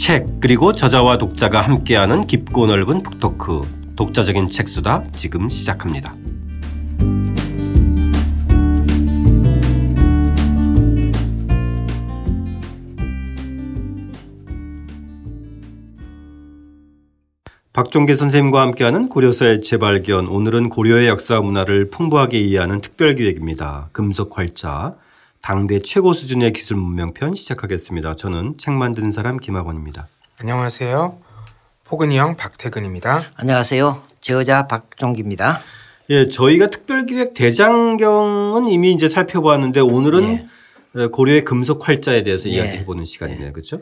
책 그리고 저자와 독자가 함께하는 깊고 넓은 북토크 독자적인 책수다 지금 시작합니다. 박종계 선생님과 함께하는 고려사의 재발견 오늘은 고려의 역사 문화를 풍부하게 이해하는 특별 기획입니다. 금속 활자 당대 최고 수준의 기술 문명편 시작하겠습니다. 저는 책 만드는 사람 김학원입니다. 안녕하세요. 포근이 형 박태근입니다. 안녕하세요. 제어자 박종기입니다. 예, 저희가 특별기획 대장경은 이미 이제 살펴보았는데 오늘은 예. 고려의 금속 활자에 대해서 예. 이야기해보는 시간이네요. 예. 그렇죠?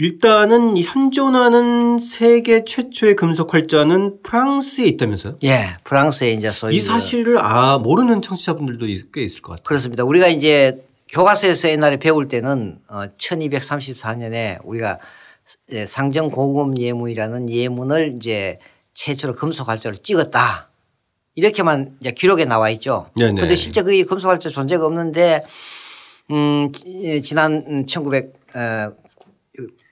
일단은 현존하는 세계 최초의 금속 활자는 프랑스에 있다면서요? 예, 프랑스에 이제 소위 이 사실을 아 모르는 청취자분들도 꽤 있을 것 같아요. 그렇습니다. 우리가 이제 교과서에서 옛날에 배울 때는 어 1234년에 우리가 상정 고금 예문이라는 예문을 이제 최초로 금속 활자로 찍었다. 이렇게만 이제 기록에 나와 있죠. 그런데 실제 그 금속 활자 존재가 없는데 음 지난 1900 어,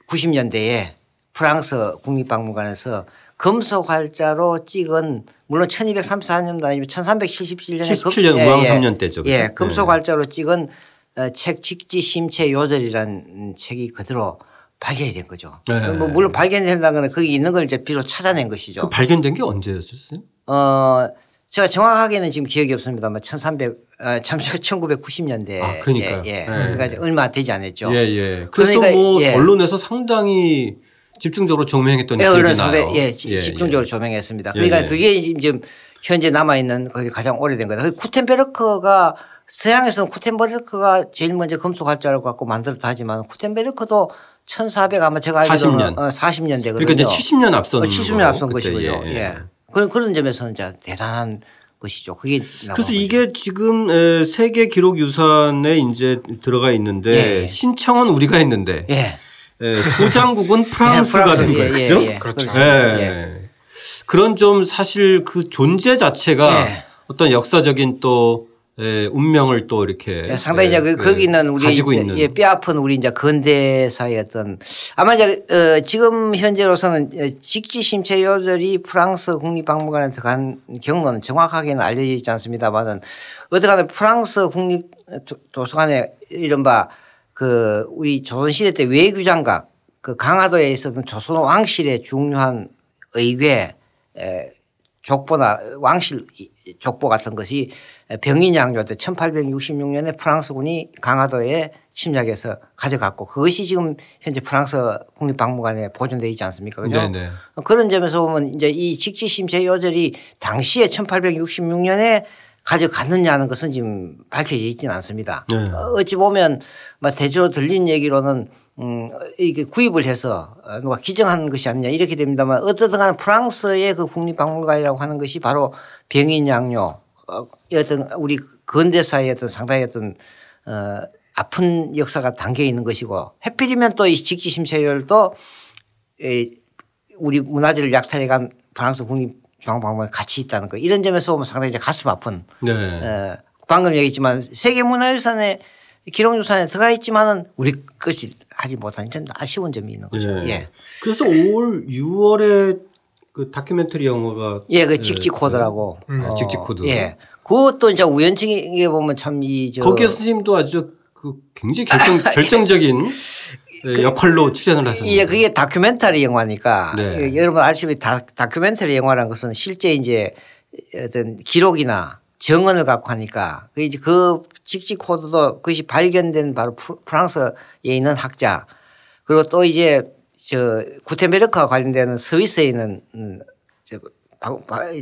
90년대에 프랑스 국립박물관에서 금속 활자로 찍은 물론 1234년도 아니면 1377년에 77년 금, 우왕 예, 3년 때죠. 그렇죠? 예, 금속 활자로 찍은 어, 책 직지 심체 요절이라는 책이 그대로 발견이 된 거죠. 네. 뭐 물론 발견된다는 건 거기 있는 걸 이제 비로 찾아낸 것이죠. 그 발견된 게 언제였었어요? 어 제가 정확하게는 지금 기억이 없습니다만 1300 아, 참 1990년대. 아, 그러니까요. 예, 예. 네. 그러니까 얼마 되지 않았죠. 예, 예. 그래서 그러니까 뭐 예. 언론에서 상당히 집중적으로 조명했던 예, 언론 상당 예, 예, 집중적으로 예. 조명했습니다. 그러니까 예, 그게 지금 현재 남아 있는 거기 가장 오래된 거다. 쿠텐베르크가 서양에서는 쿠텐베르크가 제일 먼저 금속 활자를 갖고 만들었다 하지만 쿠텐베르크도 1400 아마 제가 알기로는 40년. 어, 40년대 거든요. 그러니까 이제 70년 앞선 어, 70년 앞선 것이고요. 예. 예. 그런 그런 점에서는 이제 대단한 것이죠. 그게 그래서 이게 지금 세계 기록 유산에 이제 들어가 있는데 예. 신청은 우리가 했는데 예. 소장국은 프랑스가 예, 된 거예요. 그렇죠? 예, 그렇죠. 예. 그런 좀 사실 그 존재 자체가 어떤 역사적인 또 예, 운명을 또 이렇게 예, 상당히 이제 그, 예, 거기는 우리 가지고 있는. 예, 뼈아픈 우리 이제 근대사의 어떤 아마 이제 어, 지금 현재로서는 직지 심체 요절이 프랑스 국립박물관에 간 경로는 정확하게는 알려져 있지 않습니다만은 어떻게든 프랑스 국립 도서관에 이른바 그 우리 조선시대 때 외교장각 그 강화도에 있었던 조선 왕실의 중요한 의궤 족보나 왕실 족보 같은 것이 병인양조 때 1866년에 프랑스군이 강화도에 침략해서 가져갔고 그것이 지금 현재 프랑스 국립박물관에 보존되어 있지 않습니까? 그죠? 네네. 그런 점에서 보면 이제 이 직지심체 요절이 당시에 1866년에 가져갔느냐는 것은 지금 밝혀져 있지는 않습니다. 네. 어찌 보면 대조 들린 얘기로는 음, 이게 구입을 해서 누가 기증한 것이 아니냐 이렇게 됩니다만 어떻든 간에 프랑스의 그 국립박물관이라고 하는 것이 바로 병인양요 어, 어떤 우리 근대사의 어떤 상당히 어떤 어 아픈 역사가 담겨 있는 것이고 해필이면 또 이 직지심체율도 우리 문화재를 약탈해 간 프랑스 국립중앙박물관 같이 있다는 거 이런 점에서 보면 상당히 이제 가슴 아픈 네. 어 방금 얘기했지만 세계문화유산에 기록유산에 들어가 있지만은 우리 것이 하지 못한 좀 아쉬운 점이 있는 거죠. 네. 예. 그래서 올 6월에 그 다큐멘터리 영화가 예, 그 직지 코드라고. 음. 어, 직지 코드. 예. 그것도 이제 우연치게 보면 참 이저 거기에 선생님도 아주 그 굉장히 결정 결정적인 그, 역할로 출연을 하셨는데. 예, 그게 다큐멘터리 영화니까 네. 예, 여러분 아시다시피 다, 다큐멘터리 영화라는 것은 실제 이제 어떤 기록이나 증언을 갖고 하니까 그 이제 그 직지 코드도 그것이 발견된 바로 프랑스에 있는 학자 그리고 또 이제 저 구텐베르크와 관련되는 스위스에 있는 음,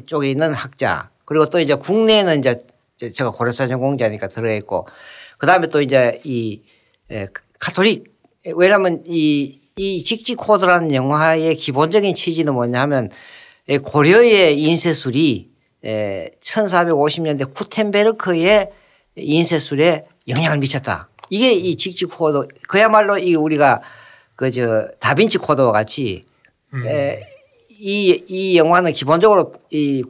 쪽에 있는 학자. 그리고 또 이제 국내에는 이제 제가 고려사 전공자니까 들어있고 그 다음에 또 이제 이 카톨릭. 왜냐하면 이, 이 직지 코드라는 영화의 기본적인 취지는 뭐냐 하면 고려의 인쇄술이 1450년대 쿠텐베르크의 인쇄술에 영향을 미쳤다. 이게 이 직지 코드. 그야말로 이 우리가 그 저 다빈치 코드와 같이 음. 이, 이 영화는 기본적으로 이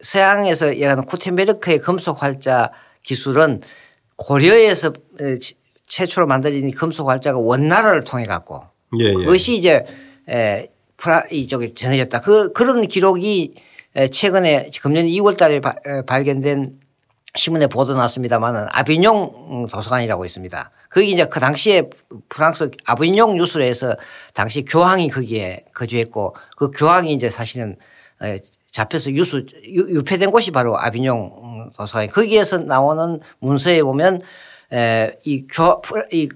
서양에서 얘기하는 구텐베르크의 금속 활자 기술은 고려에서 최초로 만들어진 금속 활자가 원나라를 통해 갖고 예, 예. 그것이 이제 에, 프라 이쪽에 전해졌다. 그 그런 기록이 최근에 금년 2월 달에 발견된 신문에 보도 났습니다만은 아비뇽 도서관이라고 있습니다. 거기 이제 그 당시에 프랑스 아비뇽 뉴스에서 당시 교황이 거기에 거주했고 그 교황이 이제 사실은 잡혀서 유수 유폐된 곳이 바로 아비뇽 도서관. 거기에서 나오는 문서에 보면 이 교, 이,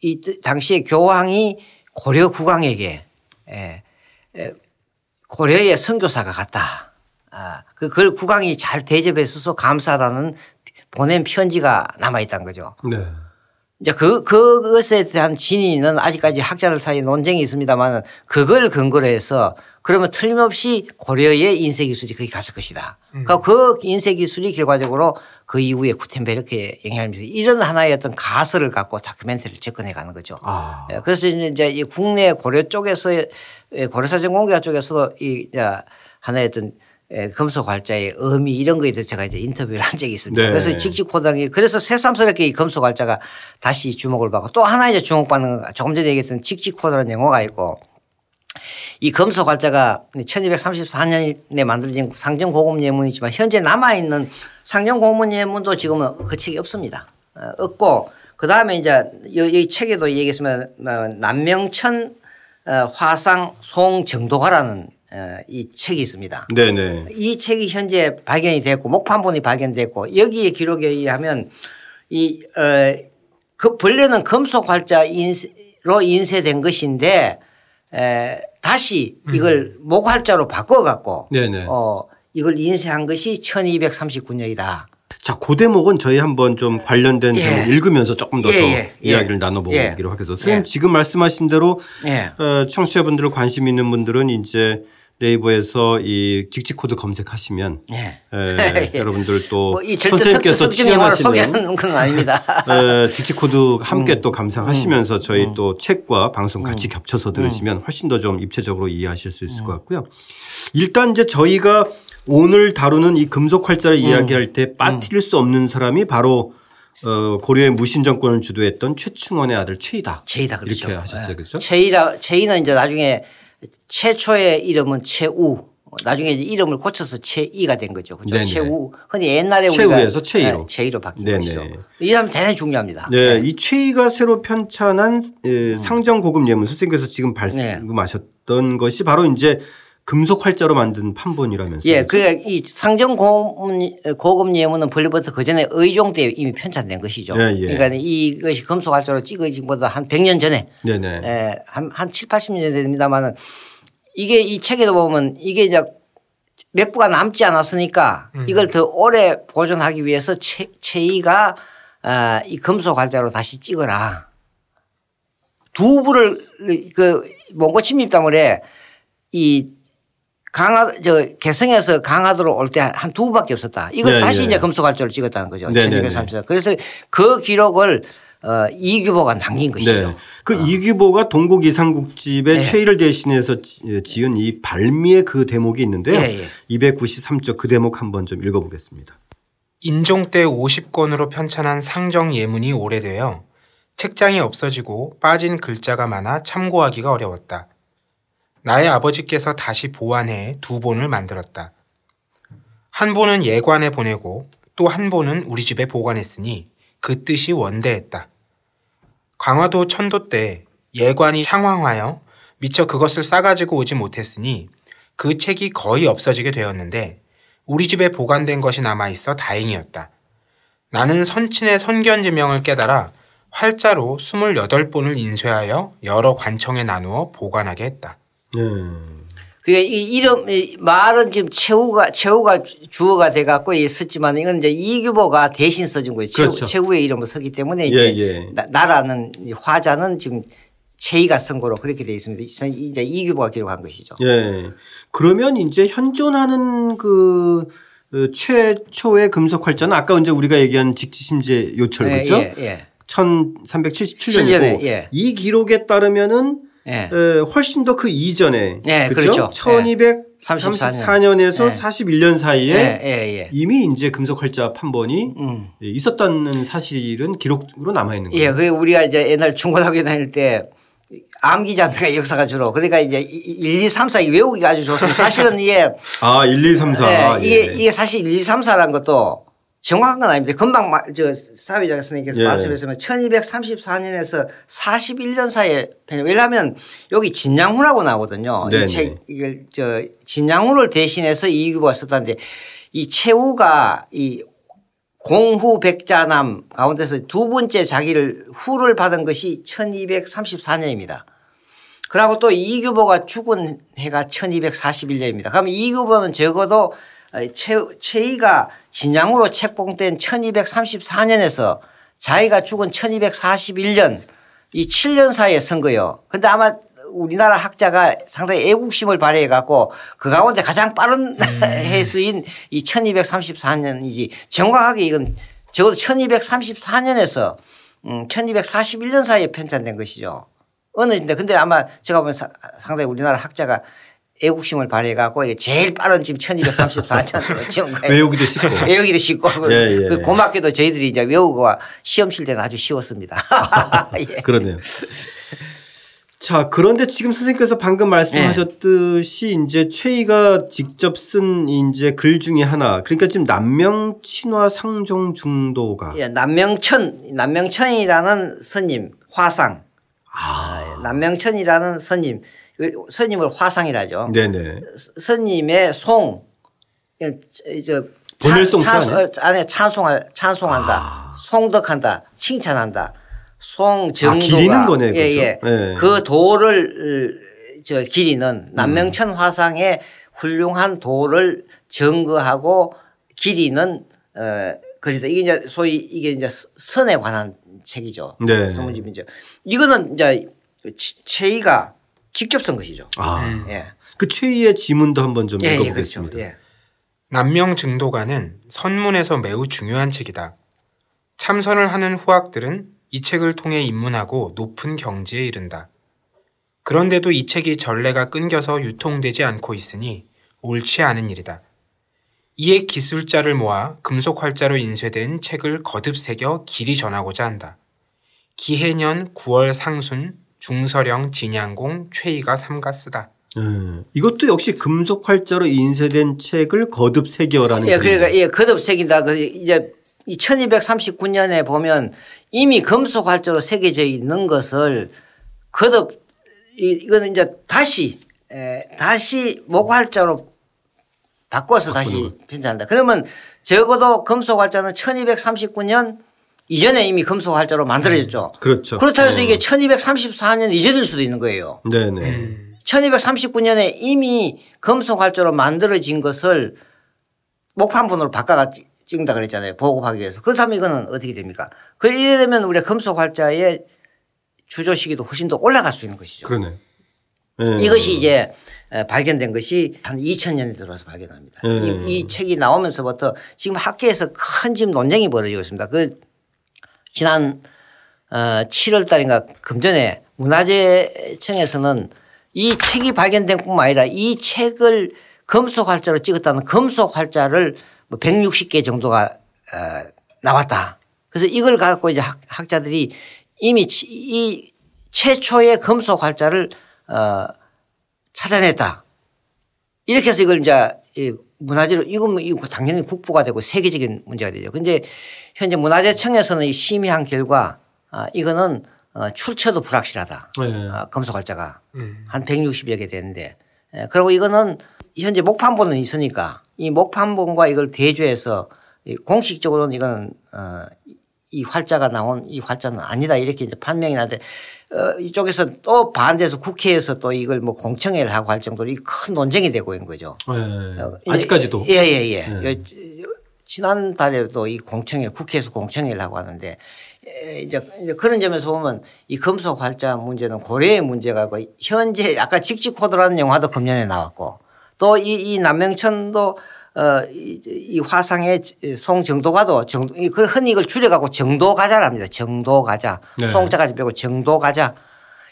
이 당시에 교황이 고려 국왕에게 고려의 선교사가 갔다. 아, 그, 그걸 국왕이 잘 대접해 줘서 감사하다는 보낸 편지가 남아 있다는 거죠. 네. 이제 그, 그것에 대한 진위는 아직까지 학자들 사이에 논쟁이 있습니다만 그걸 근거로 해서 그러면 틀림없이 고려의 인쇄 기술이 거기 갔을 것이다. 음. 그러니까 그 인쇄 기술이 결과적으로 그 이후에 구텐베르크에 영향을 미치 이런 하나의 어떤 가설을 갖고 다큐멘터리를 접근해 가는 거죠. 아. 예, 그래서 이제 이 국내 고려 쪽에서 고려사전 공개화 쪽에서도 이 하나의 어떤 예, 금속 활자의 의미 이런 거에 대해서 제가 이제 인터뷰를 한 적이 있습니다. 네. 그래서 직직코당이 그래서 새삼스럽게 이 금속 활자가 다시 주목을 받고 또 하나 이제 주목받는 조금 전에 얘기했던 직직코드라는 영화가 있고 이 금속 활자가 1234년에 만들어진 상정 고급 예문이지만 현재 남아있는 상정 고급 예문도 지금은 그 책이 없습니다. 어, 없고 그 다음에 이제 이 책에도 얘기했으면 어, 남명천 어, 화상 송정도가라는 어, 이 책이 있습니다. 네네. 이 책이 현재 발견이 됐고 목판본이 발견됐고 여기에 기록에 의하면 이, 어, 그 본래는 금속 활자로 인쇄된 것인데 에, 다시 이걸 음. 목활자로 바꿔갖고 네네. 어, 이걸 인쇄한 것이 1239년이다. 자, 그 대목은 저희 한번 좀 관련된 예. 읽으면서 조금 더더 예, 예, 예, 이야기를 나눠보기로 예. 하겠습니다. 선생님 예. 지금 말씀하신 대로 어, 청취자분들 관심 있는 분들은 이제 네이버에서 이 직지 코드 검색하시면 예. 에, 예, 여러분들 또 뭐 선생님께서 출연하시는 건 아닙니다. 에, 직지 코드 함께 음. 또 감상하시면서 음. 저희 음. 또 책과 방송 같이 음. 겹쳐서 들으시면 음. 훨씬 더 좀 입체적으로 이해하실 수 있을 것 같고요. 일단 이제 저희가 오늘 다루는 이 금속 활자를 이야기할 때 빠뜨릴 수 없는 사람이 바로 어, 고려의 무신 정권을 주도했던 최충헌의 아들 최이다. 최이다 그렇죠. 이렇게 하셨어요. 네. 그렇죠? 최이다 최이는 이제 나중에 최초의 이름은 최우 나중에 이름을 고쳐서 최이가 된 거죠. 그죠? 네네. 최우. 흔히 옛날에 최우에서 우리가 최이로. 네, 최이로 바뀐 네네. 것이죠. 이 사람 대단히 중요합니다. 네. 네. 이 최이가 새로 편찬한 음. 상정 고급 예문 선생님께서 지금 말씀하셨던 네. 것이 바로 이제 금속 활자로 만든 판본이라면서요. 예, 그러니까 이 상정 고급 예문은 벌리부터 그 전에 의종 때 이미 편찬된 것이죠. 예, 예. 그러니까 이것이 금속 활자로 찍어진 것보다 한 100년 전에 네 네. 예, 한, 한 7, 80년 됩니다만은 이게 이 책에도 보면 이게 이제 몇 부가 남지 않았으니까 음. 이걸 더 오래 보존하기 위해서 최, 최이가 아, 이 금속 활자로 다시 찍어라. 두 부를 그 몽고 침입 때문에 이 강화 저 개성에서 강화도로 올 때 한 두 번밖에 없었다. 이걸 네, 다시 네. 이제 금속활자를 찍었다는 거죠. 네, 1230. 그래서 그 기록을 어, 이규보가 남긴 것이죠. 네. 그 어. 이규보가 동국 이상국집의 네. 최희를 대신해서 지은 이 발미의 그 대목이 있는데요. 네, 293쪽 그 대목 한번 좀 읽어보겠습니다. 인종 때 50권으로 편찬한 상정 예문이 오래되어 책장이 없어지고 빠진 글자가 많아 참고하기가 어려웠다. 나의 아버지께서 다시 보완해 두 본을 만들었다. 한 본은 예관에 보내고 또 한 본은 우리 집에 보관했으니 그 뜻이 원대했다. 강화도 천도 때 예관이 창황하여 미처 그것을 싸가지고 오지 못했으니 그 책이 거의 없어지게 되었는데 우리 집에 보관된 것이 남아있어 다행이었다. 나는 선친의 선견지명을 깨달아 활자로 28본을 인쇄하여 여러 관청에 나누어 보관하게 했다. 음. 그게 이 이름 이 말은 지금 최후가 최후가 주어가 돼 갖고 썼지만 이건 이제 이규보가 대신 써준 거예요. 그렇죠. 최후, 의 이름으로 쓰기 때문에 이제 예, 예. 나, 라는 화자는 지금 최희가 쓴 거로 그렇게 돼 있습니다. 이제 이규보가 기록한 것이죠. 예. 그러면 이제 현존하는 그, 그 최초의 금속 활자는 아까 이제 우리가 얘기한 직지심제 요철 예, 그렇죠? 예, 예. 1377년이고 예. 이 기록에 따르면은 예. 에, 훨씬 더 그 이전에 예, 그렇죠. 1234년에서 예. 41년 사이에 예, 예, 예. 이미 이제 금속 활자 판본이 음. 있었다는 사실은 기록으로 남아 있는 거예요. 예, 그 우리가 이제 옛날 중고등학교 다닐 때 암기자들의 역사가 주로 그러니까 이제 1, 2, 3, 4 외우기가 아주 좋습니다. 사실은 이게 아, 1, 2, 3, 4. 네, 이게, 예. 이게 사실 1, 2, 3, 4라는 것도 정확한 건 아닙니다. 금방 저 사회자 선생님께서 예. 말씀하셨지만 1234년에서 41년 사이에 왜냐하면 여기 진양후라고 나오거든요. 이 책, 이걸 저 진양후를 대신해서 이규보가 썼다는데 이 최후가 이 공후 백자남 가운데서 두 번째 자기를 후를 받은 것이 1234년입니다. 그리고 또 이규보가 죽은 해가 1241년입니다. 그러면 이규보는 적어도 최, 최이가 진양으로 책봉된 1234년에서 자기가 죽은 1241년 이 7년 사이에 선 거예요. 근데 아마 우리나라 학자가 상당히 애국심을 발휘해 갖고 그 가운데 가장 빠른 음. 해수인 이 1234년이지 정확하게 이건 적어도 1234년에서 음 1241년 사이에 편찬된 것이죠. 어느 인데 근데 아마 제가 보면 상당히 우리나라 학자가 애국심을 발휘해 갖고 이게 제일 빠른 지금 1234년 지은 거예요. 외우기도 쉽고. 외우기도 쉽고. 예, 예. 그 고맙게도 저희들이 이제 외우고 시험 칠 때는 아주 쉬웠습니다. 예. 그러네요. 자, 그런데 지금 선생님께서 방금 말씀하셨듯이 네. 이제 최희가 직접 쓴 이제 글 중에 하나 그러니까 지금 남명 친화 상종 중도가 예, 남명천 남명천이라는 스님 화상 아. 남명천이라는 스님 그 스님을 화상이라죠. 네네. 스님의 송 저, 번일송 찬, 안에 찬송할 찬송한다. 아. 송덕한다. 칭찬한다. 송 정도가 아, 기리는 거네. 예, 예. 네. 그 도를 저 기리는 남명천 화상의 훌륭한 도를 증거하고 기리는 어 그리다 이게 이제 소위 이게 이제 선에 관한 책이죠. 네. 서문집이죠. 이거는 이제 최희가 직접 쓴 것이죠. 아. 예. 그 최희의 지문도 한번 좀 예, 읽어보겠습니다. 예, 그렇죠. 예. 남명 증도가는 선문에서 매우 중요한 책이다. 참선을 하는 후학들은 이 책을 통해 입문하고 높은 경지에 이른다. 그런데도 이 책이 전례가 끊겨서 유통되지 않고 있으니 옳지 않은 일이다. 이에 기술자를 모아 금속 활자로 인쇄된 책을 거듭 새겨 길이 전하고자 한다. 기해년 9월 상순 중서령 진양공 최이가 삼가 쓰다. 음, 이것도 역시 금속 활자로 인쇄된 책을 거듭 새겨라는. 예, 그러니까 예, 거듭 새긴다. 그 이제 1239년에 보면 이미 금속 활자로 새겨져 있는 것을 거듭 이거는 이제 다시 에, 다시 목활자로 바꿔서 다시 편찬한다. 그러면 적어도 금속 활자는 1239년 이전에 이미 금속 활자로 만들어졌죠. 그렇죠. 그렇다고 해서 어. 이게 1234년 이전일 수도 있는 거예요. 네네. 음. 1239년에 이미 금속 활자로 만들어진 것을 목판본으로 바꿔갔지. 찍는다 그랬잖아요. 보급하기 위해서. 그렇다면 이거는 어떻게 됩니까? 그 이래 되면 우리가 금속 활자의 주조 시기도 훨씬 더 올라갈 수 있는 것이죠. 그러네. 네. 이것이 이제 발견된 것이 한 2000년에 들어서 발견합니다. 네. 이, 이, 책이 나오면서부터 지금 학계에서 큰 지금 논쟁이 벌어지고 있습니다. 그 지난 어 7월 달인가 금전에 문화재청에서는 이 책이 발견된 뿐만 아니라 이 책을 금속 활자로 찍었다는 금속 활자를 뭐 160개 정도가 어 나왔다. 그래서 이걸 갖고 이제 학, 자들이 이미 이 최초의 금속 활자를 어 찾아냈다. 이렇게 해서 이걸 이제 문화재로 이건 뭐 이거 당연히 국보가 되고 세계적인 문제가 되죠. 근데 현재 문화재청에서는 심의한 결과 아 이거는 어 출처도 불확실하다. 네. 아 금속 활자가 음. 한 160여 개 되는데 예, 그리고 이거는 현재 목판본은 있으니까 이 목판본과 이걸 대조해서 공식적으로는 이건 어 이 활자가 나온 이 활자는 아니다 이렇게 이제 판명이 나는데 어 이쪽에서 또 반대해서 국회에서 또 이걸 뭐 공청회를 하고 할 정도로 큰 논쟁이 되고 있는 거죠. 네. 어, 아직까지도. 예예예. 예, 예. 네. 지난달에도 이 공청회 국회에서 공청회를 하고 하는데 이제 그런 점에서 보면 이 금속 활자 문제는 고려의 문제가 고 현재 아까 직직코드라는 영화도 금년에 나왔고 또 이 이 남명천도 어, 이, 이 화상의 송 정도가도 정, 그 흔히 이걸 줄여갖고 정도가자랍니다. 정도가자. 네. 송자까지 빼고 정도가자.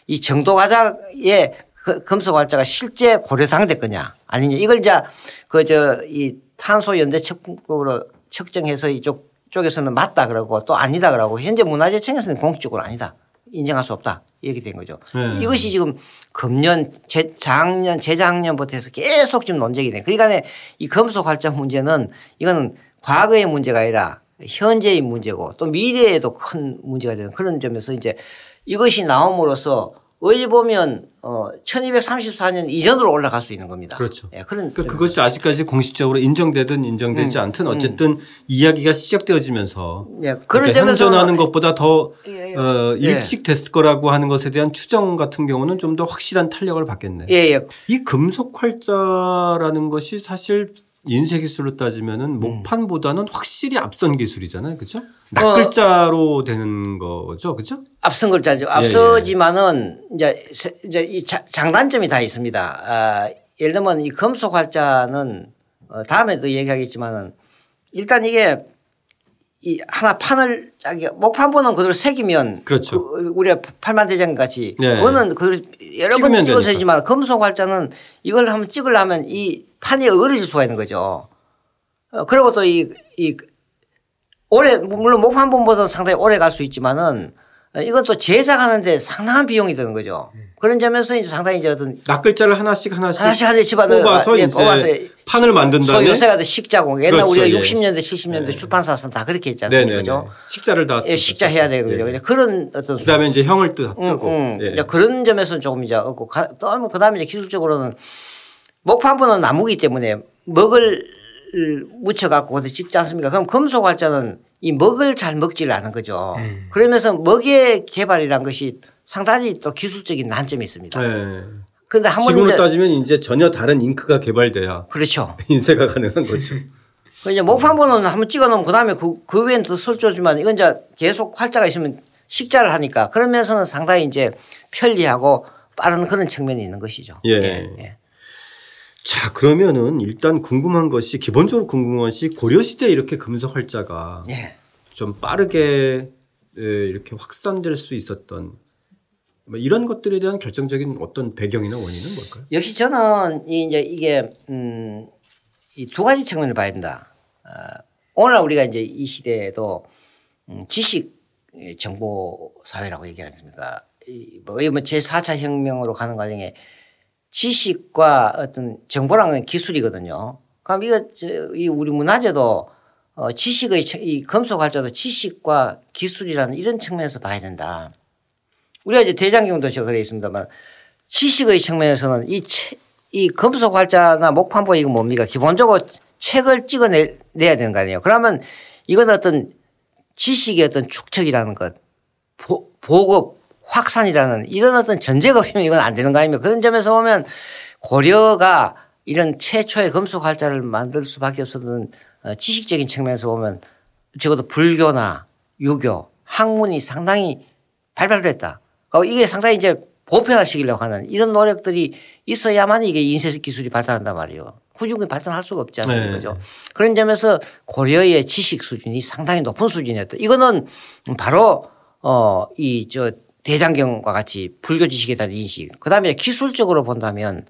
이 정도가자의 그 금속 활자가 실제 고려당대 거냐 아니냐 이걸 이제 그 저 이 탄소 연대 측으로 측정해서 이쪽 쪽에서는 맞다 그러고 또 아니다 그러고 현재 문화재청에서는 공식적으로 아니다 인정할 수 없다 이렇게 된 거죠. 네. 이것이 지금 금년, 재, 작년, 재작년부터 해서 계속 지금 논쟁이 돼. 그러니까 이 금속 활자 문제는 이거는 과거의 문제가 아니라 현재의 문제고 또 미래에도 큰 문제가 되는 그런 점에서 이제 이것이 나옴으로써 어디 보면 어 1234년 이전으로 올라갈 수 있는 겁니다. 그렇죠. 예, 그런 그러니까 그것이 아직까지 공식적으로 인정되든 인정되지 음, 않든 음. 어쨌든 음. 이야기가 시작되어지면서 예, 그런 점에서 현존하는 것보다 더 예, 예. 어, 예. 일찍 됐을 거라고 하는 것에 대한 추정 같은 경우는 좀 더 확실한 탄력을 받겠네. 예, 예. 이 금속 활자라는 것이 사실 인쇄 기술로 따지면은 음. 목판보다는 확실히 앞선 기술이잖아요. 그렇죠? 낙글자로 어. 되는 거죠. 그렇죠? 앞선 글자죠. 예, 앞서지만은 예, 예. 이제 이제 이 장단점이 다 있습니다. 아, 예를 들면 이 금속 활자는 어, 다음에도 얘기하겠지만은 일단 이게 이 하나 판을 자기 목판보는 그대로 새기면 그렇죠. 그 우리가 팔만대장 같이 네. 그거는 그 여러 번 찍어서지만 금속 활자는 이걸 한번 찍으려면 이 판이 어그러질 수가 있는 거죠. 어, 그리고 또이이 오래 물론 목판본보다 상당히 오래 갈 수 있지만은 이건 또 제작하는데 상당한 비용이 드는 거죠. 그런 점에서 이제 상당히 이제 어떤 낙글자를 하나씩 하나씩 하나씩 하나씩 집어넣어 뽑아서, 예, 뽑아서 판을 만든 다음에 요새가 식자공 옛날 그렇죠. 우리가 예. 60년대 70년대 네. 출판사는 다 그렇게 했지 않습니까? 식자를 다 예, 식자 해야 거죠. 예. 그런 어떤 그다음에 이제 형을 또 응, 응. 예. 그런 점에서는 조금 이제 없고 또 그다음에 이제 기술적으로는 목판부는 나무기 때문에 먹을 묻혀 갖고 거기 찍지 않습니까? 그럼 금속 활자는 이 먹을 잘 먹지를 않은 거죠. 음. 그러면서 먹의 개발이란 것이 상당히 또 기술적인 난점이 있습니다. 네. 그런데 한 번 지금으로 따지면 이제 전혀 다른 잉크가 개발돼야 그렇죠. 인쇄가 가능한 거죠. 그 이제 목판본은 한번 찍어 놓으면 그다음에 그, 그 외엔 더 설조지만 이건 이제 계속 활자가 있으면 식자를 하니까 그러면서는 상당히 이제 편리하고 빠른 그런 측면이 있는 것이죠. 예. 예. 예. 자 그러면은 일단 궁금한 것이 기본적으로 궁금한 것이 고려 시대 이렇게 금속 활자가 예. 좀 빠르게 이렇게 확산될 수 있었던 뭐 이런 것들에 대한 결정적인 어떤 배경이나 원인은 뭘까요? 역시 저는 이제 이게 음, 이 두 가지 측면을 봐야 된다. 어, 오늘 우리가 이제 이 시대에도 음, 지식 정보 사회라고 얘기하지 않습니까? 뭐 제4차 혁명으로 가는 과정에 지식과 어떤 정보라는 기술이거든요. 그럼 이거 이 우리 문화재도 어 지식의 이 활자도 지식과 기술이라는 이런 측면에서 봐야 된다. 우리가 이제 대장경도 저 그래 있습니다만 지식의 측면에서는 이, 이 금속 활자나 목판보 이거 뭡니까? 기본적으로 책을 찍어내야 되는 거 아니에요. 그러면 이건 어떤 지식의 어떤 축적이라는 것, 보, 보급, 확산이라는 이런 어떤 전제가 없으면 이건 안 되는 거 아닙니까? 그런 점에서 보면 고려가 이런 최초의 금속 활자를 만들 수밖에 없었던 어, 지식적인 측면에서 보면 적어도 불교나 유교, 학문이 상당히 발달됐다. 그러니까 이게 상당히 이제 보편화시키려고 하는 이런 노력들이 있어야만 이게 인쇄 기술이 발달한단 말이에요. 구중이 발전할 수가 없지 않습니까? 네. 그런 점에서 고려의 지식 수준이 상당히 높은 수준이었다. 이거는 바로 어 이 저 대장경과 같이 불교 지식에 대한 인식. 그 다음에 기술적으로 본다면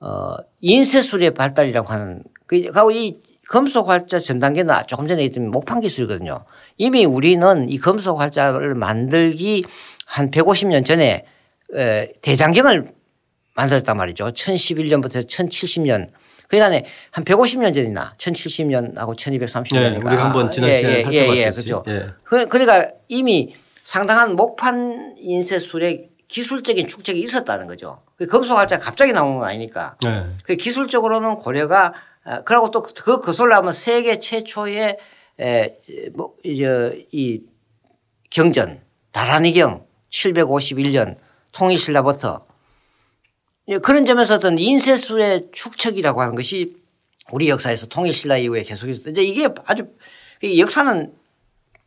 어 인쇄술의 발달이라고 하는 그리고 이 금속 활자 전 단계는 조금 전에 했던 목판 기술이거든요. 이미 우리는 이 금속 활자를 만들기 한 150년 전에 대장경을 만들었단 말이죠. 1011년부터 1070년. 그러니까 한 150년 전이나 1070년하고 1230년인가. 네, 우리 한번 지난 시간에 예, 예, 예, 예, 그렇죠. 예. 그러니까 이미 상당한 목판 인쇄술의 기술적인 축적이 있었다는 거죠. 그 금속활자가 갑자기 나오는 건 아니니까. 네. 그 기술적으로는 고려가 아, 그러고 또 그 거슬러 하면 세계 최초의 에, 뭐, 이제 이 경전, 다라니경 751년 통일신라부터 그런 점에서 어떤 인쇄술의 축적이라고 하는 것이 우리 역사에서 통일신라 이후에 계속 있었는데 이게 아주 역사는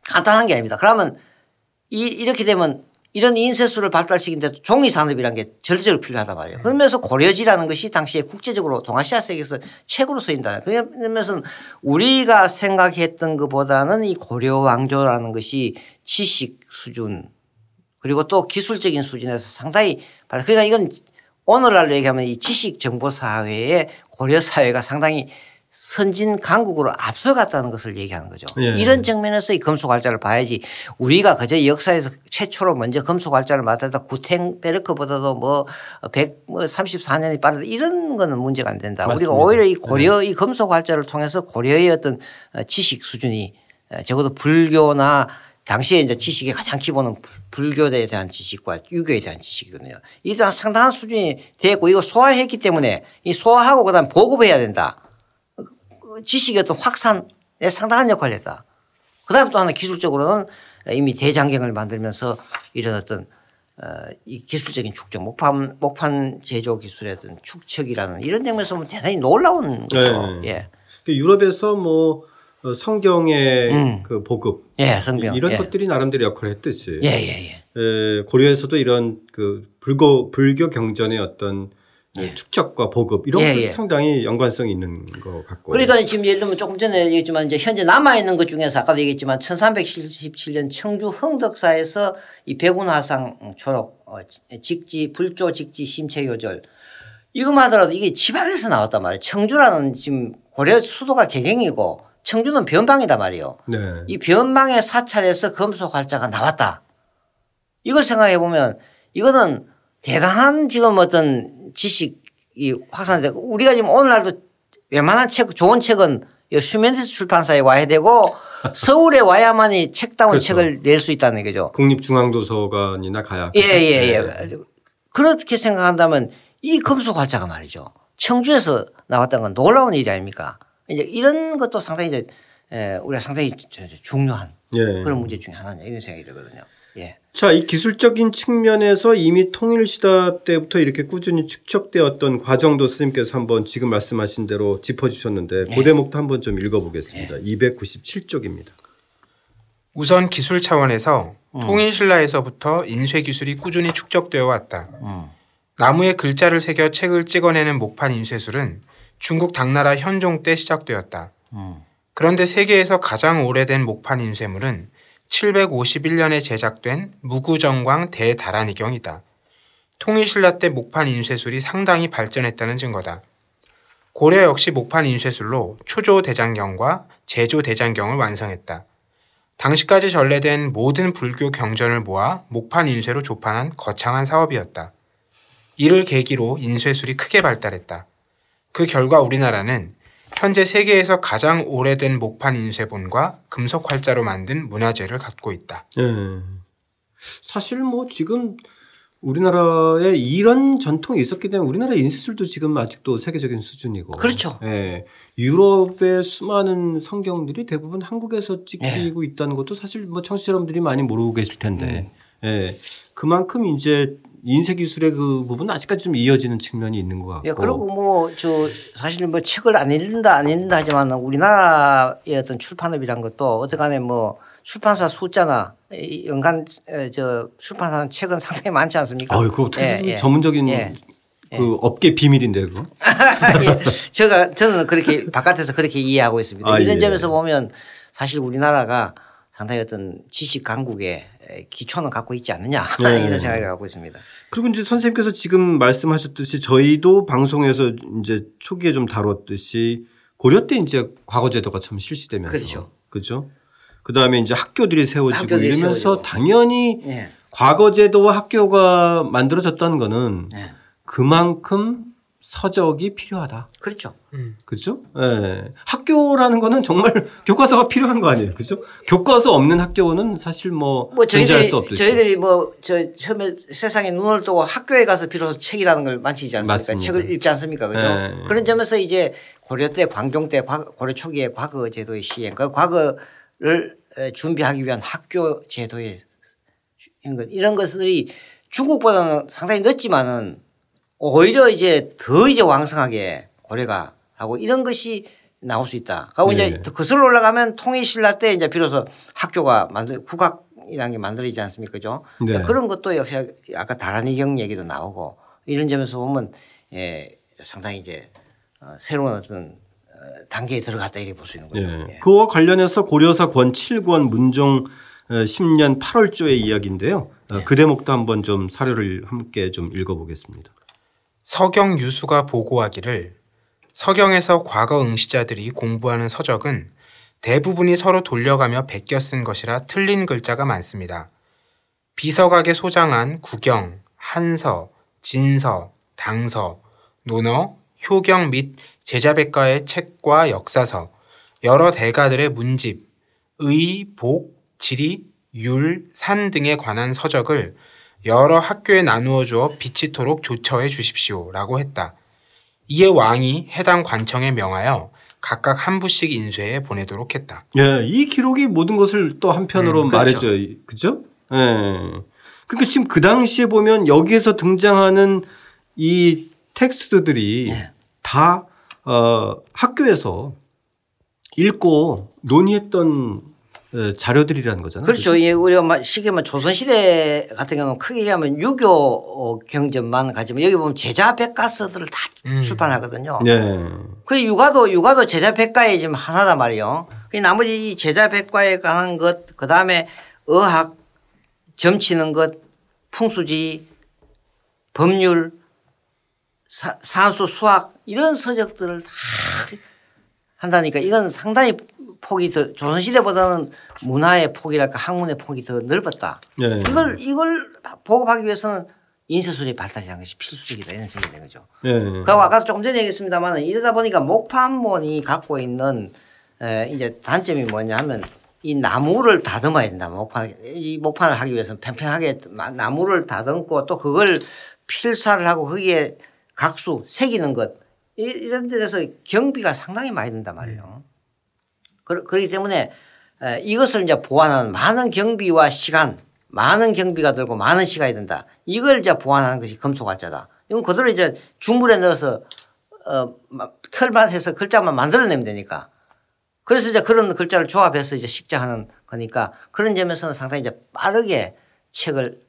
간단한 게 아닙니다. 그러면 이, 이렇게 되면 이런 인쇄술을 발달시킨데도 종이 산업이라는 게 절대적으로 필요하단 말이에요. 그러면서 고려지라는 것이 당시에 국제적으로 동아시아 세계에서 책으로 쓰인다. 그러면서 우리가 생각했던 것보다는 이 고려 왕조라는 것이 지식 수준 그리고 또 기술적인 수준에서 상당히 그러니까 이건 오늘날로 얘기하면 이 지식 정보 사회의 고려 사회가 상당히 선진 강국으로 앞서갔다는 것을 얘기하는 거죠. 예. 이런 측면에서 이 금속활자를 봐야지 우리가 그저 역사에서 최초로 먼저 금속활자를 맡았다 구텐베르크보다도 뭐 134년이 뭐 빠르다 이런 거는 문제가 안 된다. 맞습니다. 우리가 오히려 이 고려 네. 이 금속활자를 통해서 고려의 어떤 지식 수준이 적어도 불교나 당시에 이제 지식의 가장 기본은 불교에 대한 지식과 유교에 대한 지식이거든요. 이런 상당한 수준이 되고 이거 소화했기 때문에 이 소화하고 그다음 보급해야 된다. 지식의 어떤 확산에 상당한 역할을 했다. 그 다음에 또 하나 기술적으로는 이미 대장경을 만들면서 이런 어떤 어, 이 기술적인 축적, 목판, 목판 제조 기술의 어떤 축척이라는 이런 점에서 보면 대단히 놀라운 거죠. 네. 예. 그 유럽에서 뭐 어, 성경의 음. 그 보급, 예, 성경 이런 예. 것들이 나름대로 역할을 했듯이, 예, 예, 예. 에, 고려에서도 이런 그 불교 불교 경전의 어떤 예. 축적과 보급 이런 예, 예. 상당히 연관성이 있는 것 같고. 그러니까 지금 예를 들면 조금 전에 얘기했지만 이제 현재 남아 있는 것 중에서 아까도 얘기했지만 1377년 청주 흥덕사에서 이 백운화상 초록 어, 직지 불조 직지 심체 요절 이거만 하더라도 이게 집안에서 나왔단 말이에요. 청주라는 지금 고려 수도가 개경이고 청주는 변방이다 말이에요. 네. 이 변방의 사찰에서 금속 활자가 나왔다. 이걸 생각해 보면 이거는 대단한 지금 어떤 지식이 확산되고 우리가 지금 오늘날도 웬만한 책, 좋은 책은 휴멘티스 출판사에 와야 되고 서울에 와야만이 책다운 그렇죠. 책을 낼 수 있다는 거죠. 국립중앙도서관이나 가야. 예, 예, 예. 네. 그렇게 생각한다면 이 금속활자가 말이죠. 청주에서 나왔다는 건 놀라운 일이 아닙니까? 이제 이런 것도 상당히 이제 우리가 상당히 중요한 예. 그런 문제 중에 하나냐 이런 생각이 들거든요. 예. 자, 이 기술적인 측면에서 이미 통일시다 때부터 이렇게 꾸준히 축적되었던 과정도 스님께서 한번 지금 말씀하신 대로 짚어주셨는데 네. 그 대목도 한번 좀 읽어보겠습니다. 네. 297쪽입니다. 우선 기술 차원에서 음. 통일신라에서부터 인쇄 기술이 꾸준히 축적되어 왔다. 음. 나무에 글자를 새겨 책을 찍어내는 목판 인쇄술은 중국 당나라 현종 때 시작되었다. 음. 그런데 세계에서 가장 오래된 목판 인쇄물은 751년에 제작된 무구정광 대다란이경이다. 통일신라 때 목판 인쇄술이 상당히 발전했다는 증거다. 고려 역시 목판 인쇄술로 초조 대장경과 제조 대장경을 완성했다. 당시까지 전래된 모든 불교 경전을 모아 목판 인쇄로 조판한 거창한 사업이었다. 이를 계기로 인쇄술이 크게 발달했다. 그 결과 우리나라는 현재 세계에서 가장 오래된 목판 인쇄본과 금속 활자로 만든 문화재를 갖고 있다. 네. 사실 뭐 지금 우리나라에 이런 전통이 있었기 때문에 우리나라 인쇄술도 지금 아직도 세계적인 수준이고. 그렇죠. 예. 유럽의 수많은 성경들이 대부분 한국에서 찍히고 네. 있다는 것도 사실 뭐 청취자 여러분들이 많이 모르고 계실 텐데. 음. 예. 그만큼 이제 인쇄 기술의 그 부분은 아직까지 좀 이어지는 측면이 있는 것 같고. 예, 그리고 뭐 저 사실 뭐 책을 안 읽는다 안 읽는다 하지만 우리나라의 어떤 출판업이란 것도 어떻게간에 뭐 출판사 숫자나 연간 저 출판하는 책은 상당히 많지 않습니까? 아, 그거 예, 예. 전문적인 예. 그 예. 업계 비밀인데 그거. 예. 제가 저는 그렇게 바깥에서 그렇게 이해하고 있습니다. 아, 이런 예. 점에서 보면 사실 우리나라가 상당히 어떤 지식 강국에 기초는 갖고 있지 않느냐 네. 이런 생각을 갖고 있습니다. 그리고 이제 선생님께서 지금 말씀하셨듯이 저희도 방송에서 이제 초기에 좀 다뤘듯이 고려 때 이제 과거 제도가 참 실시되면서 그렇죠. 그렇죠. 그 다음에 이제 학교들이 세워지고 학교들이 이러면서 세워지고. 당연히 네. 과거 제도와 학교가 만들어졌다는 거는 네. 그만큼 서적이 필요하다. 그렇죠. 음. 그렇죠? 예. 네. 학교라는 거는 정말 교과서가 필요한 거 아니에요. 그렇죠? 교과서 없는 학교는 사실 뭐, 뭐 존재할 수 없듯이. 저희들이 뭐 저 처음에 세상에 눈을 뜨고 학교에 가서 비로소 책이라는 걸 만지지 않습니까? 맞습니다. 책을 읽지 않습니까? 그죠? 네. 그런 점에서 이제 고려 때 광종 때 고려 초기에 과거 제도의 시행 그 과거를 준비하기 위한 학교 제도의 이런 것들이 중국보다는 상당히 늦지만은 오히려 이제 더 이제 왕성하게 고려가 하고 이런 것이 나올 수 있다. 그리고 네. 이제 거슬러 올라가면 통일신라 때 이제 비로소 학교가 만들 국학이라는 게 만들어지지 않습니까? 그죠? 네. 그런 것도 역시 아까 다란이경 얘기도 나오고 이런 점에서 보면 예, 상당히 이제 어, 새로운 어떤 어, 단계에 들어갔다 이렇게 볼 수 있는 거죠. 네. 예. 그와 관련해서 고려사 권 7권 문종 10년 어, 8월조의 이야기인데요. 네. 그 대목도 한번 좀 사료를 함께 좀 읽어보겠습니다. 서경 유수가 보고하기를 서경에서 과거 응시자들이 공부하는 서적은 대부분이 서로 돌려가며 베껴 쓴 것이라 틀린 글자가 많습니다. 비서각에 소장한 구경, 한서, 진서, 당서, 논어, 효경 및 제자백과의 책과 역사서, 여러 대가들의 문집, 의, 복, 지리, 율, 산 등에 관한 서적을 여러 학교에 나누어 주어 비치토록 조처해 주십시오라고 했다. 이에 왕이 해당 관청에 명하여 각각 한 부씩 인쇄해 보내도록 했다. 예, 이 기록이 모든 것을 또 한편으로 음, 그렇죠. 말해줘요. 그죠? 예. 그러니까 지금 그 당시에 보면 여기에서 등장하는 이 텍스트들이 예. 다, 어, 학교에서 읽고 논의했던 자료들이라는 거잖아요. 그렇죠. 예, 우리가 쉽게 말 조선시대 같은 경우는 크게 얘기하면 유교 어, 경전만 가지만 여기 보면 제자 백과서들을 다 음. 출판하거든요. 네. 그 육아도 육아도 제자 백과에 지금 하나다 말이요. 그 나머지 제자 백과에 관한 것, 그 다음에 의학, 점치는 것, 풍수지, 법률, 사, 산수, 수학 이런 서적들을 다 한다니까 이건 상당히 폭이 더 조선시대보다는 문화의 폭이랄까 학문의 폭이 더 넓었다. 네. 이걸 이걸 보급하기 위해서는 인쇄술이 발달한 것이 필수적이다 이런 생각이 된 거죠. 네. 그리고 아까 조금 전에 얘기했습니다만 이러다 보니까 목판본이 갖고 있는 에 이제 단점이 뭐냐 하면 이 나무를 다듬어야 된다. 목판 이 목판을 하기 위해서는 팽팽하게 나무를 다듬고 또 그걸 필사를 하고 거기에 각수 새기는 것 이런 데서 경비가 상당히 많이 든단 말이에요. 그렇기 때문에 이것을 이제 보완하는 많은 경비와 시간, 많은 경비가 들고 많은 시간이 든다. 이걸 이제 보완하는 것이 금속활자다. 이건 그대로 이제 중물에 넣어서 어, 털만 해서 글자만 만들어내면 되니까. 그래서 이제 그런 글자를 조합해서 이제 식자하는 거니까 그런 점에서는 상당히 이제 빠르게 책을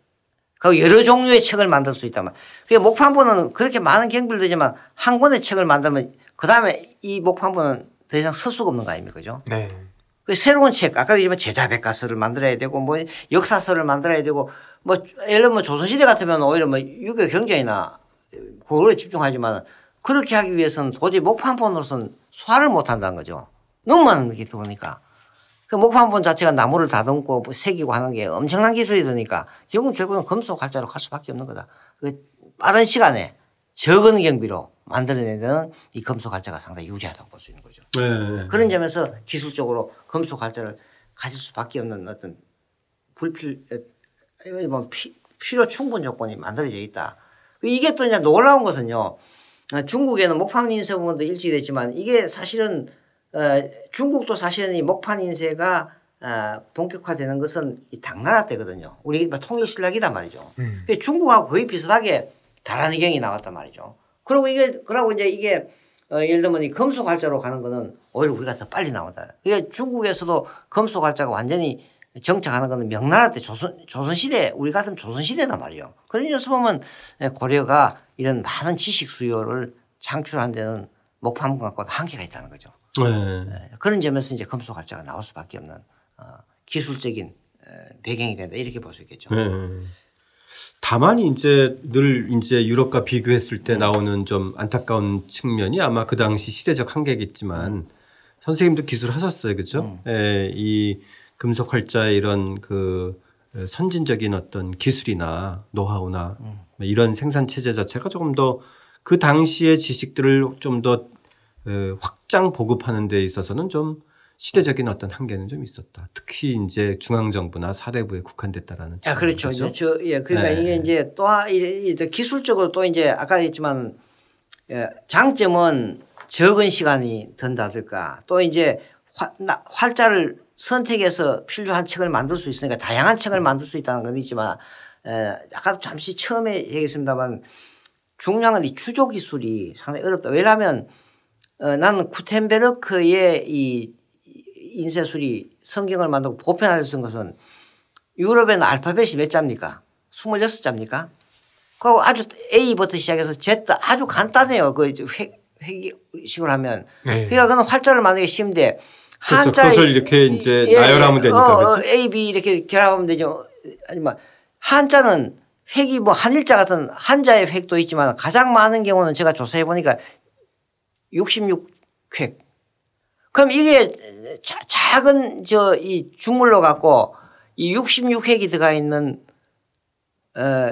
그 여러 종류의 책을 만들 수 있다면. 그 목판본은 그렇게 많은 경비를 들지만 한 권의 책을 만들면 그 다음에 이 목판본은 더 이상 쓸 수가 없는 거 아닙니까? 그죠? 네. 그 새로운 책, 아까 얘기했지만 제자백과서를 만들어야 되고 뭐 역사서를 만들어야 되고 뭐 예를 들면 조선시대 같으면 오히려 뭐 유교 경제나 그거에 집중하지만 그렇게 하기 위해서는 도저히 목판 본으로서는 소화를 못 한다는 거죠. 너무 많은 게 들어오니까. 그 목판 본 자체가 나무를 다듬고 뭐 새기고 하는 게 엄청난 기술이 드니까 결국은 결국은 금속 활자로 갈 수밖에 없는 거다. 그 빠른 시간에 적은 경비로 만들어내는 이 금속 활자가 상당히 유리하다고 볼 수 있는 거죠. 네. 그런 점에서 기술적으로 금속 활자를 가질 수밖에 없는 어떤 불필 뭐 필요 충분 조건이 만들어져 있다. 이게 또 이제 놀라운 것은요. 중국에는 목판 인쇄 부분도 일찍 됐지만 이게 사실은 어, 중국도 사실은 이 목판 인쇄가 어, 본격화되는 것은 이 당나라 때거든요. 우리 뭐 통일신라기단 말이죠. 음. 중국하고 거의 비슷하게 다란의경이 나왔단 말이죠. 그리고 이게 그러고 이제 이게 어, 예를 들면 이 금속 활자로 가는 거는 오히려 우리가 더 빨리 나온다. 이게 중국에서도 금속 활자가 완전히 정착하는 거는 명나라 때 조선 조선 시대 우리 같은 조선 시대단 말이에요. 그런 점에서 보면 고려가 이런 많은 지식 수요를 창출한 데는 목판문 갖고 한계가 있다는 거죠. 네. 네. 그런 점에서 이제 금속 활자가 나올 수밖에 없는 어, 기술적인 배경이 된다 이렇게 볼 수 있겠죠. 네. 다만 이제 늘 이제 유럽과 비교했을 때 나오는 좀 안타까운 측면이 아마 그 당시 시대적 한계겠지만 선생님도 기술하셨어요, 그렇죠? 음. 예, 이 금속 활자의 이런 그 선진적인 어떤 기술이나 노하우나 음. 이런 생산 체제 자체가 조금 더 그 당시의 지식들을 좀 더 확장 보급하는 데 있어서는 좀 시대적인 어떤 한계는 좀 있었다. 특히 이제 중앙정부나 사대부에 국한됐다라는. 아, 그렇죠. 이제 저, 예. 그러니까 네. 이게 이제 또, 이제 기술적으로 또 이제 아까 했지만 예, 장점은 적은 시간이 든다든가 또 이제 화, 나, 활자를 선택해서 필요한 책을 만들 수 있으니까 다양한 책을 만들 수 있다는 건 있지만 에, 아까 잠시 처음에 얘기했습니다만 중요한 이 추조 기술이 상당히 어렵다. 왜냐하면 어, 나는 쿠텐베르크의 이 인쇄술이 성경을 만들고 보편화를 쓴 것은 유럽에는 알파벳이 몇 자입니까? 26자입니까? 그 아주 A부터 시작해서 Z 아주 간단해요. 그 획, 획식으로 하면. 네. 그러니까 그는 활자를 만들기 쉬운데 한자 그것을 이렇게 이제 예, 나열하면 되니까. 어, 어, A, B 이렇게 결합하면 되죠. 아니면 한자는 획이 뭐 한일자 같은 한자의 획도 있지만 가장 많은 경우는 제가 조사해 보니까 66획. 그럼 이게 자, 작은 저이 주물로 갖고 이 66획이 들어가 있는 어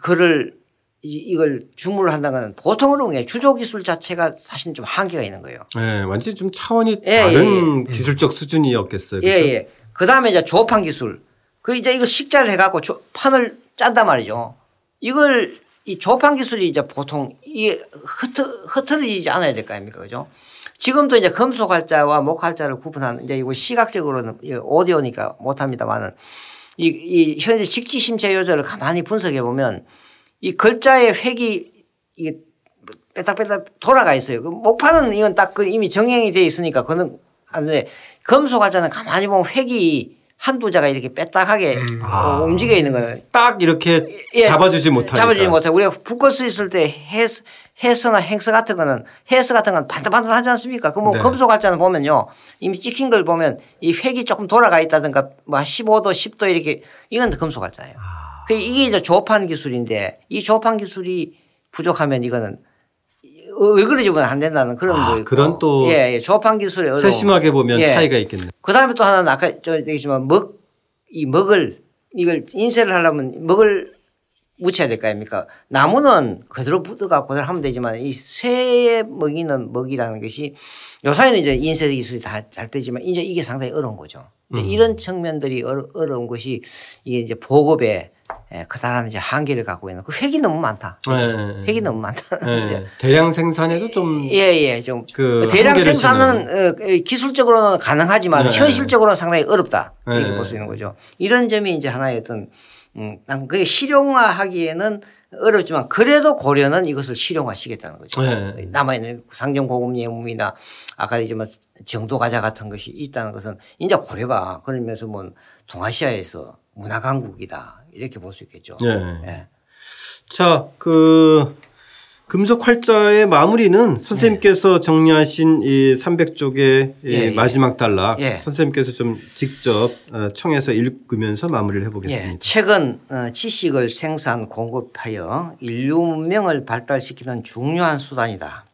글을 이걸 주문을 한다는 건 보통 어려운 게 주조 기술 자체가 사실 좀 한계가 있는 거예요. 네, 완전히 좀 차원이 예, 다른 예, 예. 기술적 수준이었겠어요. 예, 예. 그 다음에 이제 조판 기술. 그 이제 이거 식자를 해갖고 판을 짠단 말이죠. 이걸 이 조판 기술이 이제 보통 이게 흐트, 흐트러지지 않아야 될 거 아닙니까? 그죠? 지금도 이제 금속 활자와 목 활자를 구분하는 이제 이거 시각적으로는 오디오니까 못합니다만은 이, 이 현재 직지 심체 요절을 가만히 분석해 보면 이 글자의 획이 이게 빼딱빼딱 돌아가 있어요. 그 목판은 이건 딱 그 이미 정형이 돼 있으니까 그는 안 돼. 금속 활자는 가만히 보면 획이 한두 자가 이렇게 빼딱하게 음. 아. 움직여 있는 거예요. 딱 이렇게 예, 잡아주지 못하니까. 잡아주지 못하고 우리가 북커스 있을 때 해스, 해서나 행서 같은 거는 해서 같은 건 반듯반듯하지 않습니까? 그뭐 네. 금속 활자는 보면요. 이미 찍힌 걸 보면 이 획이 조금 돌아가 있다든가 뭐 15도 10도 이렇게 이건 금속 활자예요. 아. 그 이게 이제 조판 기술인데 이 조판 기술이 부족하면 이거는 왜 그러지 보면 안 된다는 그런 아, 거 그런 또 예, 예. 조합한 기술에. 세심하게 보면 예. 차이가 있겠네. 그 다음에 또 하나는 아까 저 얘기했지만 먹, 이 먹을 이걸 인쇄를 하려면 먹을 묻혀야 될 거 아닙니까? 나무는 그대로 묻어갖고 그대로 하면 되지만 이 쇠에 먹이는 먹이라는 것이 요사이는 이제 인쇄 기술이 다 잘 되지만 이제 이게 상당히 어려운 거죠. 이제 음. 이런 측면들이 어려운 것이 이게 이제 보급에 예, 커다란 이제 한계를 갖고 있는 그 획이 너무 많다. 네. 획이 너무 많다. 네. 대량 생산에도 좀 예예 예, 좀그 대량 생산은 어, 기술적으로는 가능하지만 네. 현실적으로는 상당히 어렵다 이렇게 네. 볼수 있는 거죠. 이런 점이 이제 하나의 어떤 음, 그게 실용화하기에는 어렵지만 그래도 고려는 이것을 실용화시겠다는 거죠. 네. 남아있는 상정 고급 예물이나 아까 이제 뭐 정도 과자 같은 것이 있다는 것은 이제 고려가 그러면서 뭐 동아시아에서 문화 강국이다 이렇게 볼 수 있겠죠. 네. 네. 자, 그 금속 활자의 마무리는 선생님께서 네. 정리하신 이 300쪽의 예, 예. 마지막 단락 예. 선생님께서 좀 직접 어, 청해서 읽으면서 마무리를 해보겠습니다. 예. 최근 어, 지식을 생산 공급하여 인류 문명을 발달시키는 중요한 수단이다.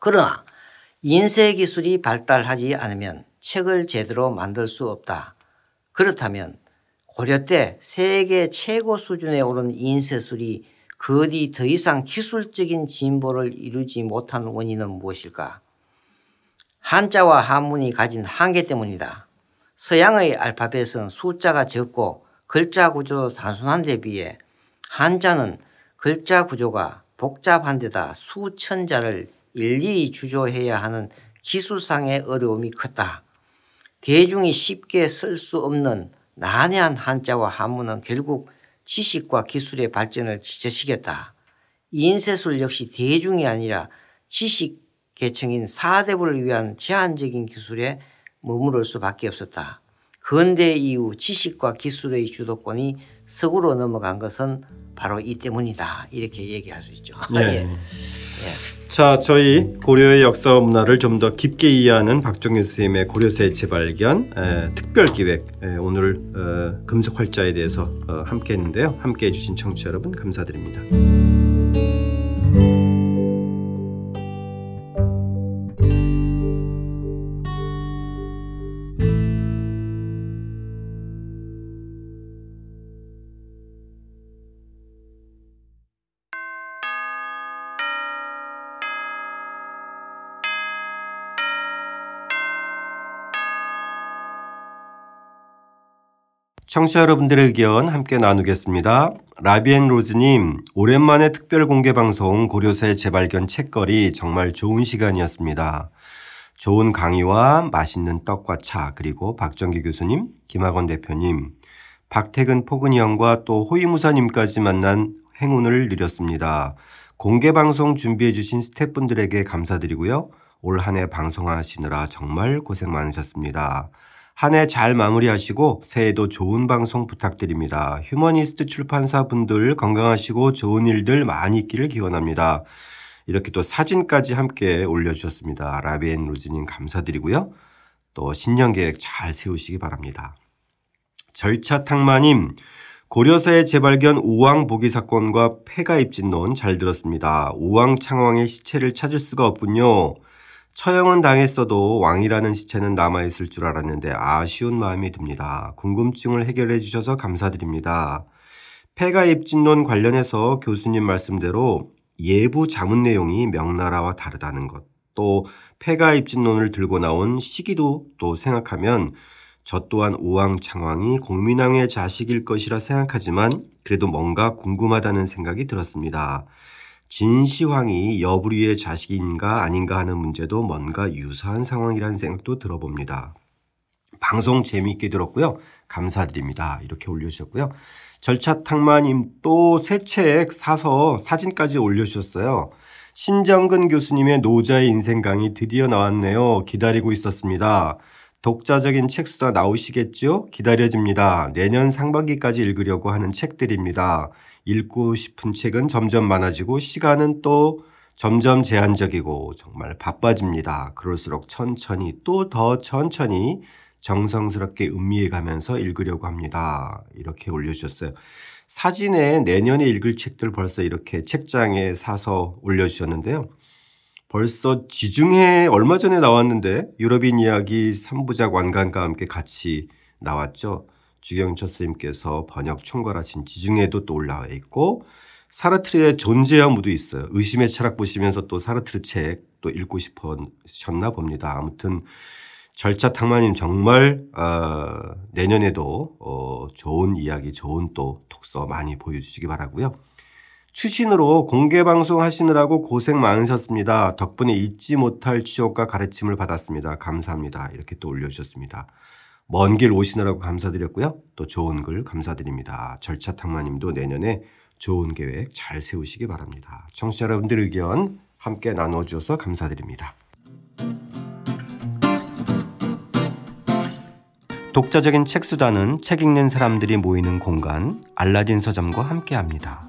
그러나 인쇄 기술이 발달하지 않으면 책을 제대로 만들 수 없다. 그렇다면 고려 때 세계 최고 수준에 오른 인쇄술이 그 어디 더 이상 기술적인 진보를 이루지 못한 원인은 무엇일까? 한자와 한문이 가진 한계 때문이다. 서양의 알파벳은 숫자가 적고 글자 구조도 단순한 데 비해 한자는 글자 구조가 복잡한 데다 수천 자를 일일이 주조해야 하는 기술상의 어려움이 컸다. 대중이 쉽게 쓸 수 없는 난해한 한자와 한문은 결국 지식과 기술의 발전을 지저시켰다. 인쇄술 역시 대중이 아니라 지식 계층인 사대부를 위한 제한적인 기술에 머무를 수밖에 없었다. 근대 이후 지식과 기술의 주도권이 서구로 넘어간 것은 바로 이 때문이다. 이렇게 얘기할 수 있죠. 네. 예. 예. 자, 저희 고려의 역사와 문화를 좀 더 깊게 이해하는 박정희 선생님의 고려사의 재발견 에, 특별 기획 에, 오늘 어, 금속 활자에 대해서 어, 함께 했는데요. 함께 해 주신 청취자 여러분 감사드립니다. 청취자 여러분들의 의견 함께 나누겠습니다. 라비앤 로즈님, 오랜만에 특별 공개 방송 고려사의 재발견 책거리 정말 좋은 시간이었습니다. 좋은 강의와 맛있는 떡과 차, 그리고 박정기 교수님, 김학원 대표님, 박태근 포근이 형과 또 호위무사님까지 만난 행운을 누렸습니다. 공개 방송 준비해 주신 스태프분들에게 감사드리고요. 올 한 해 방송하시느라 정말 고생 많으셨습니다. 한 해 잘 마무리하시고 새해도 좋은 방송 부탁드립니다. 휴머니스트 출판사 분들 건강하시고 좋은 일들 많이 있기를 기원합니다. 이렇게 또 사진까지 함께 올려주셨습니다. 라비앤 루즈님 감사드리고요. 또 신년 계획 잘 세우시기 바랍니다. 절차 탕마님 고려사의 재발견 우왕 보기 사건과 폐가 입진론 잘 들었습니다. 우왕 창왕의 시체를 찾을 수가 없군요. 처형은 당했어도 왕이라는 시체는 남아있을 줄 알았는데 아쉬운 마음이 듭니다. 궁금증을 해결해 주셔서 감사드립니다. 폐가 입진론 관련해서 교수님 말씀대로 예부 자문 내용이 명나라와 다르다는 것, 또 폐가 입진론을 들고 나온 시기도 또 생각하면 저 또한 우왕창왕이 공민왕의 자식일 것이라 생각하지만 그래도 뭔가 궁금하다는 생각이 들었습니다. 진시황이 여부리의 자식인가 아닌가 하는 문제도 뭔가 유사한 상황이라는 생각도 들어봅니다. 방송 재미있게 들었고요. 감사드립니다. 이렇게 올려주셨고요. 절차 탕마님 또 새 책 사서 사진까지 올려주셨어요. 신정근 교수님의 노자의 인생 강의 드디어 나왔네요. 기다리고 있었습니다. 독자적인 책수가 나오시겠죠? 기다려집니다. 내년 상반기까지 읽으려고 하는 책들입니다. 읽고 싶은 책은 점점 많아지고 시간은 또 점점 제한적이고 정말 바빠집니다. 그럴수록 천천히 또 더 천천히 정성스럽게 음미해 가면서 읽으려고 합니다. 이렇게 올려주셨어요. 사진에 내년에 읽을 책들 벌써 이렇게 책장에 사서 올려주셨는데요. 벌써 지중해 얼마 전에 나왔는데 유럽인 이야기 3부작 완간과 함께 같이 나왔죠. 주경철 선생님께서 번역 총괄하신 지중해도 또 올라와 있고 사르트르의 존재와 무도 있어요. 의심의 철학 보시면서 또 사르트르 책 또 읽고 싶으셨나 봅니다. 아무튼 절차 탕마님 정말 어, 내년에도 어, 좋은 이야기, 좋은 또 독서 많이 보여주시기 바라고요. 추신으로 공개 방송 하시느라고 고생 많으셨습니다. 덕분에 잊지 못할 취업과 가르침을 받았습니다. 감사합니다. 이렇게 또 올려주셨습니다. 먼 길 오시느라고 감사드렸고요. 또 좋은 글 감사드립니다. 절차 탕마님도 내년에 좋은 계획 잘 세우시기 바랍니다. 청취자 여러분들 의견 함께 나눠주셔서 감사드립니다. 독자적인 책 수단은 책 읽는 사람들이 모이는 공간 알라딘 서점과 함께합니다.